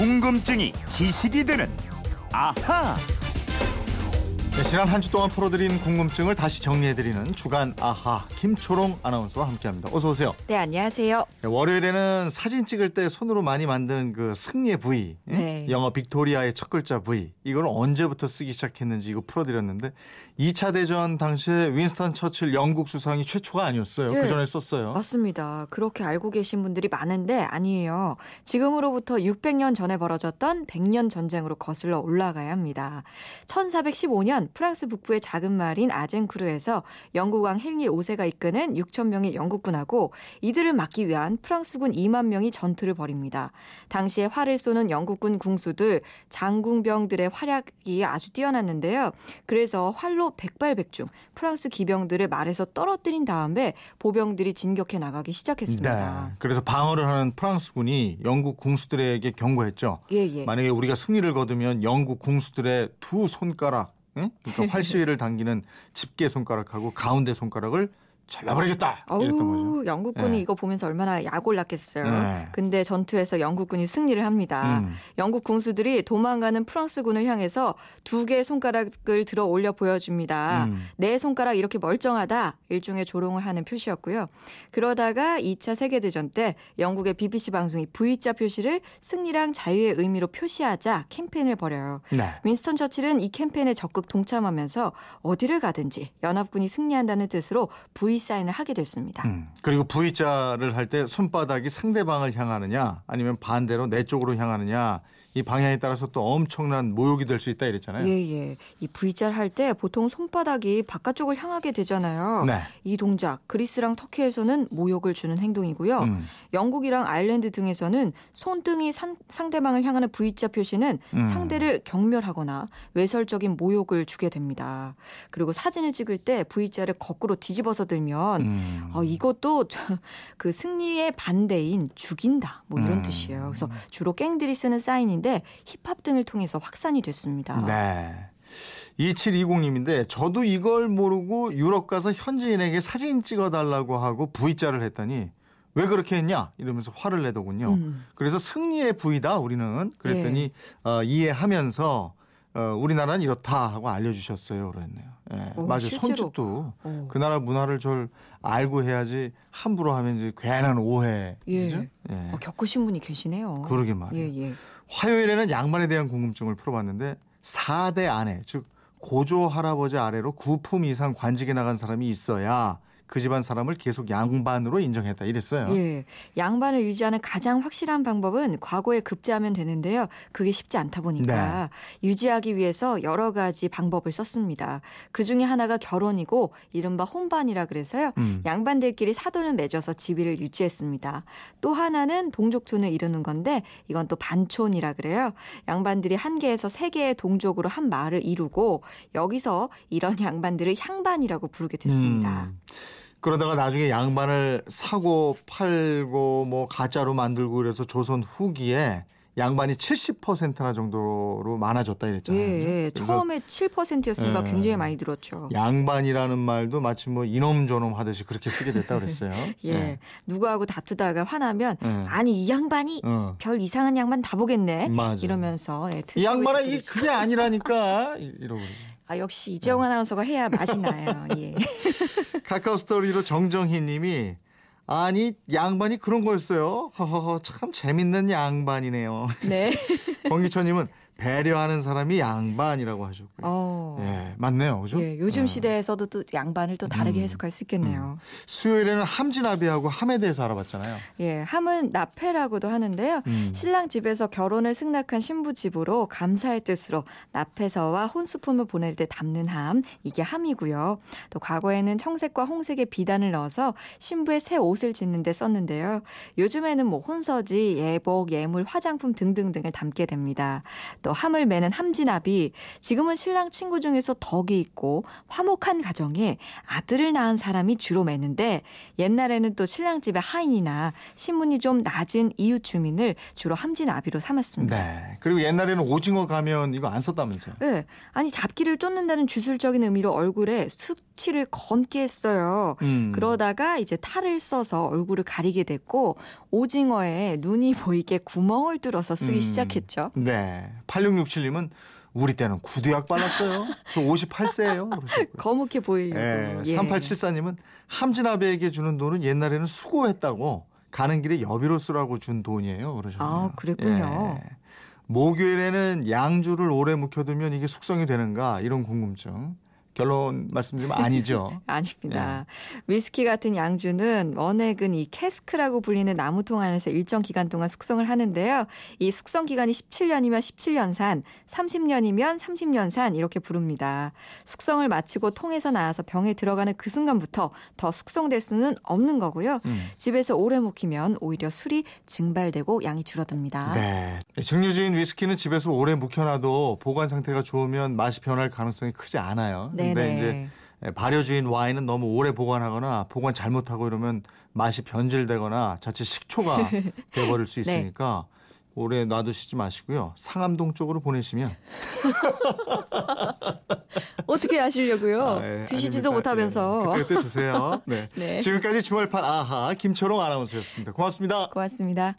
궁금증이 지식이 되는 아하. 네, 지난 한 주 동안 풀어드린 궁금증을 다시 정리해드리는 주간 아하 김초롱 아나운서와 함께합니다. 어서 오세요. 네, 안녕하세요. 네, 월요일에는 사진 찍을 때 손으로 많이 만드는 그 승리의 예? 네. 영어 victory의 첫 글자 V 이걸 언제부터 쓰기 시작했는지 이거 풀어드렸는데 2차 대전 당시에 윈스턴 처칠 영국 수상이 최초가 아니었어요. 네. 그 전에 썼어요. 맞습니다. 그렇게 알고 계신 분들이 많은데 아니에요. 지금으로부터 600년 전에 벌어졌던 100년 전쟁으로 거슬러 올라가야 합니다. 1415년 프랑스 북부의 작은 마을인 아젠크루에서 영국왕 헨리 5세가 이끄는 6천 명의 영국군하고 이들을 막기 위한 프랑스군 2만 명이 전투를 벌입니다. 당시에 활을 쏘는 영국군 궁수들 장궁병들의 활약이 아주 뛰어났는데요. 그래서 활로 백발백중 프랑스 기병들을 말에서 떨어뜨린 다음에 보병들이 진격해 나가기 시작했습니다. 네. 그래서 방어를 하는 프랑스군이 영국 궁수들에게 경고했죠. 예, 예. 만약에 우리가 승리를 거두면 영국 궁수들의 두 손가락, 응? 그러니까 활시위를 당기는 집게 손가락하고 가운데 손가락을 잘라버리겠다. 이랬던 거죠. 어우, 영국군이 네. 이거 보면서 얼마나 약올랐겠어요. 네. 근데 전투에서 영국군이 승리를 합니다. 음. 영국 군수들이 도망가는 프랑스군을 향해서 두 개의 손가락을 들어 올려 보여줍니다. 음. 내 손가락 이렇게 멀쩡하다. 일종의 조롱을 하는 표시였고요. 그러다가 2차 세계대전 때 영국의 BBC 방송이 V자 표시를 승리랑 자유의 의미로 표시하자 캠페인을 벌여요. 네. 윈스턴 처칠은 이 캠페인에 적극 동참하면서 어디를 가든지 연합군이 승리한다는 뜻으로 V 사인을 하게 됐습니다. 음. 그리고 V자를 할 때 손바닥이 상대방을 향하느냐 아니면 반대로 내 쪽으로 향하느냐 이 방향에 따라서 또 엄청난 모욕이 될 수 있다 이랬잖아요. 예, 예. 이 V자를 할 때 보통 손바닥이 바깥쪽을 향하게 되잖아요. 네. 이 동작 그리스랑 터키에서는 모욕을 주는 행동이고요. 음. 영국이랑 아일랜드 등에서는 손등이 상, 상대방을 향하는 V자 표시는 음. 상대를 경멸하거나 외설적인 모욕을 주게 됩니다. 그리고 사진을 찍을 때 V자를 거꾸로 뒤집어서 들면 음. 어, 이것도 그 승리의 반대인 죽인다 뭐 이런 음. 뜻이에요. 그래서 주로 갱들이 쓰는 사인인 데 힙합 등을 통해서 확산이 됐습니다. 네. 2720님인데 저도 이걸 모르고 유럽 가서 현지인에게 사진 찍어달라고 하고 V자를 했더니 왜 그렇게 했냐 이러면서 화를 내더군요. 음. 그래서 승리의 V다 우리는 그랬더니 예. 어, 이해하면서 어, 우리나라는 이렇다 하고 알려주셨어요. 그랬네요. 예. 오, 맞아요. 실제로. 손짓도 오. 그 나라 문화를 좀 알고 해야지 함부로 하면 이제 괜한 오해. 예. 그죠? 예. 어, 겪으신 분이 계시네요. 그러게 말이에요. 예, 예. 화요일에는 양반에 대한 궁금증을 풀어봤는데 4대 아내 즉 고조 할아버지 아래로 9품 이상 관직에 나간 사람이 있어야 그 집안 사람을 계속 양반으로 인정했다 이랬어요. 예. 양반을 유지하는 가장 확실한 방법은 과거에 급제하면 되는데요. 그게 쉽지 않다 보니까 유지하기 위해서 여러 가지 방법을 썼습니다. 그 중에 하나가 결혼이고 이른바 혼반이라 그래서요. 음. 양반들끼리 사돈을 맺어서 지위를 유지했습니다. 또 하나는 동족촌을 이루는 건데 이건 또 반촌이라 그래요. 양반들이 한 개에서 세 개의 동족으로 한 마을을 이루고 여기서 이런 양반들을 향반이라고 부르게 됐습니다. 음. 그러다가 나중에 양반을 사고 팔고 뭐 가짜로 만들고 그래서 조선 후기에 양반이 70%나 정도로 많아졌다 이랬잖아요. 예, 예. 처음에 7%였으니까 예. 굉장히 많이 늘었죠. 양반이라는 말도 마치 뭐 이놈 저놈 하듯이 그렇게 쓰게 됐다 그랬어요. 예. 누구하고 다투다가 화나면 예. 아니 이 양반이 어. 별 이상한 양반 다 보겠네. 맞아. 이러면서 예, 이 양반은 이. 그게 아니라니까 이- 이러고. 아 역시 이재용 아나운서가 해야 맛이 나요. 예. 카카오 스토리로 정정희 님이 아니 양반이 그런 거였어요. 허허허 참 재밌는 양반이네요. 네. 권기천 님은 배려하는 사람이 양반이라고 하셨고요. 어. 예, 맞네요. 그죠? 예, 요즘 예. 시대에서도 또 양반을 또 다르게 음. 해석할 수 있겠네요. 수요일에는 함진아비하고 함에 대해서 알아봤잖아요. 예, 함은 나페라고도 하는데요. 음. 신랑 집에서 결혼을 승낙한 신부 집으로 감사의 뜻으로 나페서와 혼수품을 보낼 때 담는 함, 이게 함이고요. 또 과거에는 청색과 홍색의 비단을 넣어서 신부의 새 옷을 짓는 데 썼는데요. 요즘에는 뭐 혼서지, 예복, 예물, 화장품 등등등을 담게 됩니다. 또또 함을 매는 함진압이 지금은 신랑 친구 중에서 덕이 있고 화목한 가정에 아들을 낳은 사람이 주로 매는데 옛날에는 또 신랑 집의 하인이나 신분이 좀 낮은 이웃 주민을 주로 함진아비로 삼았습니다. 네. 그리고 옛날에는 오징어 가면 이거 안 썼다면서요. 네. 아니 잡기를 쫓는다는 주술적인 의미로 얼굴에 수치를 건게 했어요. 음. 그러다가 이제 탈을 써서 얼굴을 가리게 됐고 오징어에 눈이 보이게 구멍을 뚫어서 쓰기 음. 시작했죠. 네. 8667님은 우리 때는 구두약 발랐어요. 저 58세예요. 그러셨고요. 거묵해 보이려고. 예. 예. 3874님은 함진아베에게 주는 돈은 옛날에는 수고했다고 가는 길에 여비로 쓰라고 준 돈이에요. 그러셨네요. 아, 그랬군요. 예. 목요일에는 양주를 오래 묵혀두면 이게 숙성이 되는가 이런 궁금증. 결론 말씀드리면 아니죠. 아닙니다. 예. 위스키 같은 양주는 원액은 이 캐스크라고 불리는 나무통 안에서 일정 기간 동안 숙성을 하는데요. 이 숙성 기간이 17년이면 17년산, 30년이면 30년산 이렇게 부릅니다. 숙성을 마치고 통에서 나와서 병에 들어가는 그 순간부터 더 숙성될 수는 없는 거고요. 음. 집에서 오래 묵히면 오히려 술이 증발되고 양이 줄어듭니다. 네. 증류주인 위스키는 집에서 오래 묵혀놔도 보관 상태가 좋으면 맛이 변할 가능성이 크지 않아요. 근데 네네. 이제 발효주인 와인은 너무 오래 보관하거나 보관 잘못하고 이러면 맛이 변질되거나 자칫 식초가 돼버릴 수 네. 있으니까 오래 놔두시지 마시고요. 상암동 쪽으로 보내시면 어떻게 하시려고요? 아, 예, 드시지도 아닙니다. 못하면서. 예, 그때 그때 드세요. 네. 네. 지금까지 주말판 아하 김초롱 아나운서였습니다. 고맙습니다. 고맙습니다.